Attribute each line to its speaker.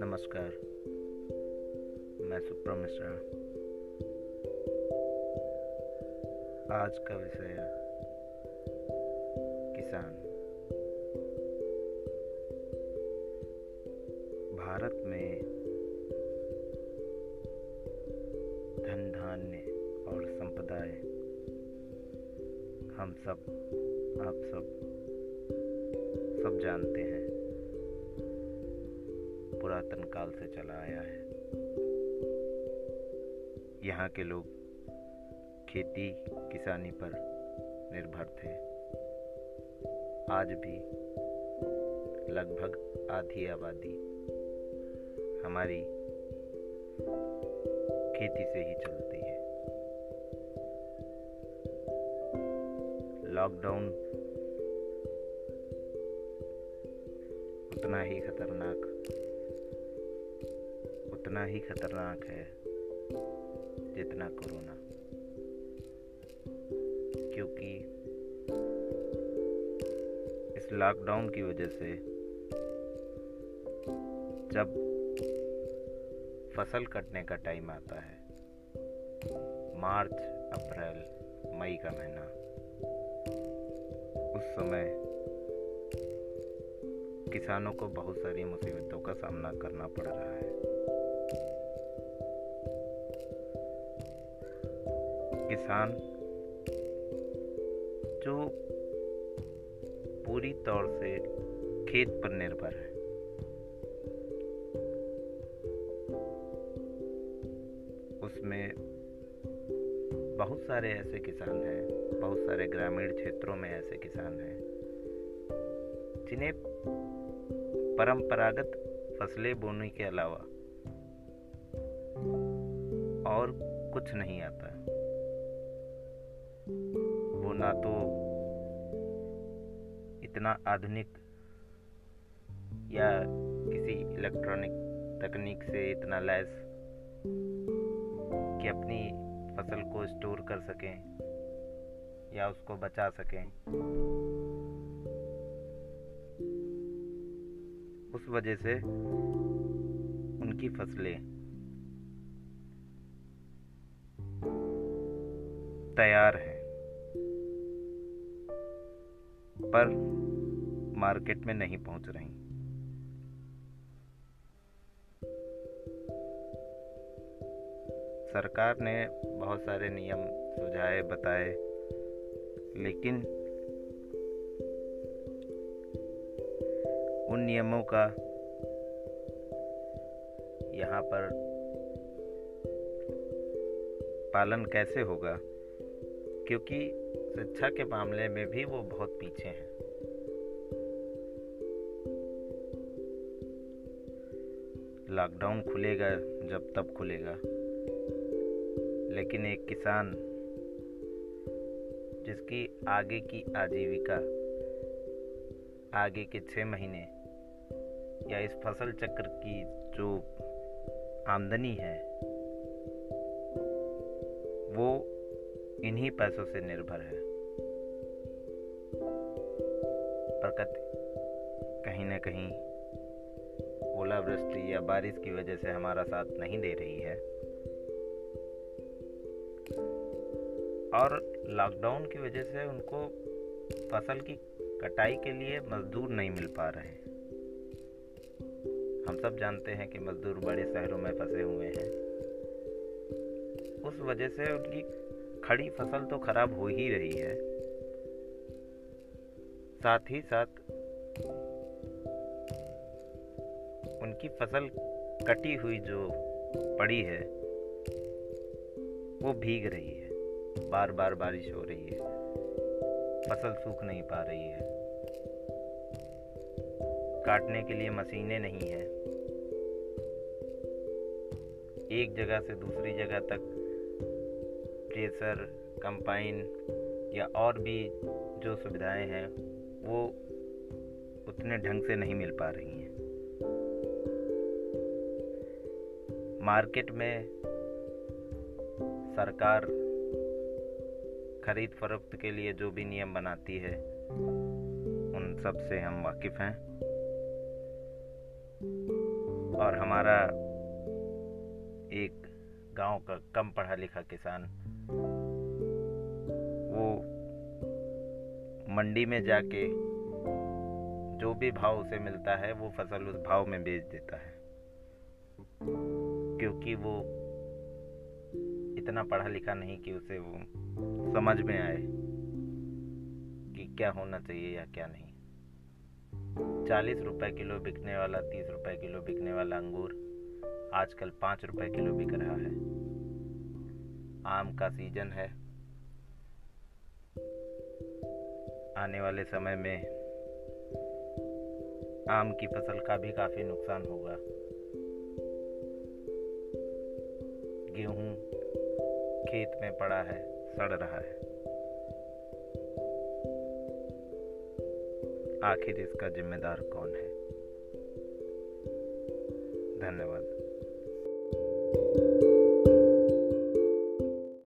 Speaker 1: नमस्कार। मैं सुप्रम मिश्रा। आज का विषय किसान। भारत में धन धान्य और संपदाएँ हम सब, आप सब सब जानते हैं। पुरातन काल से चला आया है। यहाँ के लोग खेती किसानी पर निर्भर थे। आज भी लगभग आधी आबादी हमारी खेती से ही चलती लॉकडाउन उतना ही खतरनाक, उतना ही खतरनाक है जितना कोरोना। क्योंकि इस लॉकडाउन की वजह से जब फ़सल कटने का टाइम आता है, मार्च, अप्रैल, मई का महीना उस समय किसानों को बहुत सारी मुसीबतों का सामना करना पड़ रहा है। किसान जो पूरी तौर से खेत पर निर्भर है, उसमें बहुत सारे ऐसे किसान हैं, बहुत सारे ग्रामीण क्षेत्रों में ऐसे किसान हैं, जिन्हें परंपरागत फ़सलें बोने के अलावा और कुछ नहीं आता। वो ना तो इतना आधुनिक या किसी इलेक्ट्रॉनिक तकनीक से इतना लैस कि अपनी फ़सल को स्टोर कर सकें या उसको बचा सकें। उस वजह से उनकी फ़सलें तैयार हैं। पर मार्केट में नहीं पहुँच रही। सरकार ने बहुत सारे नियम सुझाए, बताए, लेकिन उन नियमों का यहाँ पर पालन कैसे होगा? क्योंकि शिक्षा के मामले में भी वो बहुत पीछे हैं। लॉकडाउन खुलेगा जब तब खुलेगा। लेकिन एक किसान जिसकी आगे की आजीविका आगे के छः महीने या इस फ़सल चक्र की जो आमदनी है, वो इन्हीं पैसों से निर्भर है। प्रकृति कहीं ना कहीं ओलावृष्टि या बारिश की वजह से हमारा साथ नहीं दे रही है। और लॉकडाउन की वजह से उनको फ़सल की कटाई के लिए मजदूर नहीं मिल पा रहे हम सब जानते हैं कि मजदूर बड़े शहरों में फंसे हुए हैं। उस वजह से उनकी खड़ी फ़सल तो खराब हो ही रही है। साथ ही साथ उनकी फ़सल कटी हुई जो पड़ी है, वो भीग रही है। बार बार बारिश हो रही है। फ़सल सूख नहीं पा रही है। काटने के लिए मशीनें नहीं है। एक जगह से दूसरी जगह तक ट्रेसर कंपाइन या और भी जो सुविधाएँ हैं, वो उतने ढंग से नहीं मिल पा रही हैं। मार्केट में सरकार खरीद फरोख्त के लिए जो भी नियम बनाती है, उन सबसे हम वाकिफ़ हैं। और हमारा एक गाँव का कम पढ़ा लिखा किसान, वो मंडी में जाके जो भी भाव उसे मिलता है, वो फ़सल उस भाव में बेच देता है। क्योंकि वो इतना पढ़ा लिखा नहीं कि उसे वो समझ में आए कि क्या होना चाहिए या क्या नहीं। चालीस रुपए किलो बिकने वाला, तीस रुपए किलो बिकने वाला अंगूर आजकल पाँच रुपए किलो बिक रहा है। आम का सीज़न है। आने वाले समय में आम की फ़सल का भी काफ़ी नुकसान होगा। गेहूँ खेत में पड़ा है सड़ रहा है। आखिर इसका जिम्मेदार कौन है? धन्यवाद।